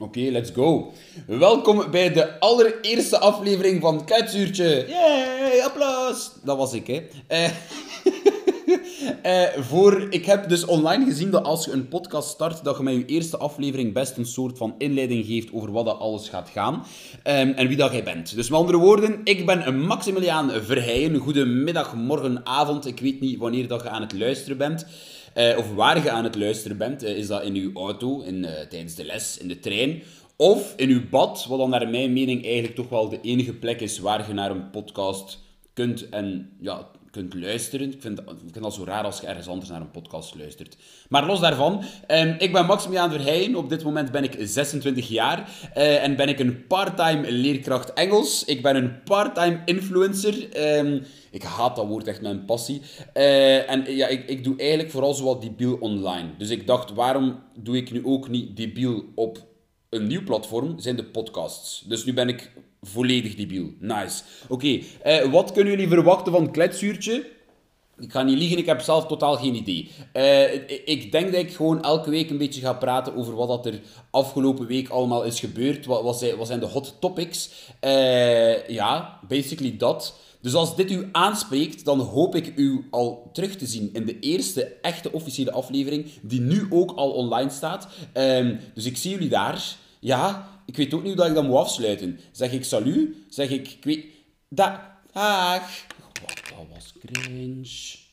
Oké, let's go. Welkom bij de allereerste aflevering van Kuitzuurtje. Yay, applaus. Dat was ik, hè. Eh, eh, voor, ik heb dus online gezien dat als je een podcast start, dat je met je eerste aflevering best een soort van inleiding geeft over wat dat alles gaat gaan ehm, en wie dat jij bent. Dus met andere woorden, ik ben Maximiliaan Verheijen. Goedemiddag, morgen, avond. Ik weet niet wanneer dat je aan het luisteren bent. Eh, of waar je aan het luisteren bent. Eh, is dat in uw auto, in, tijdens de les, in de trein? Of in uw bad, wat dan naar mijn mening eigenlijk toch wel de enige plek is waar je naar een podcast kunt en ja, kunt luisteren. Ik vind, ik vind dat zo raar als je ergens anders naar een podcast luistert. Maar los daarvan, ehm, ik ben Maximiliaan Verheijen. Op dit moment ben ik 26 jaar eh, en ben ik een parttime leerkracht Engels. Ik ben een parttime influencer. Ehm, ik haat dat woord echt met passie. Eh, en ja, ik, ik doe eigenlijk vooral wat debiel online. Dus ik dacht, waarom doe ik nu ook niet debiel op een nieuw platform? Zijn de podcasts. Dus nu ben ik volledig debiel. Nice. Oké, eh, wat kunnen jullie verwachten van Kletsuurtje? Ik ga niet liegen, ik heb zelf totaal geen idee. Eh, ik denk dat ik gewoon elke week een beetje ga praten over wat dat er afgelopen week allemaal is gebeurd. Wat, zijn, wat zijn de hot topics? Eh, ja, basically dat. Dus als dit u aanspreekt, dan hoop ik u al terug te zien in de eerste echte officiële aflevering, die nu ook al online staat. Ehm, dus ik zie jullie daar. Ja, ik weet ook niet hoe dat ik dat moet afsluiten. Zeg ik salut? Zeg ik, ik weet... Da dag! Wat, dat was cringe.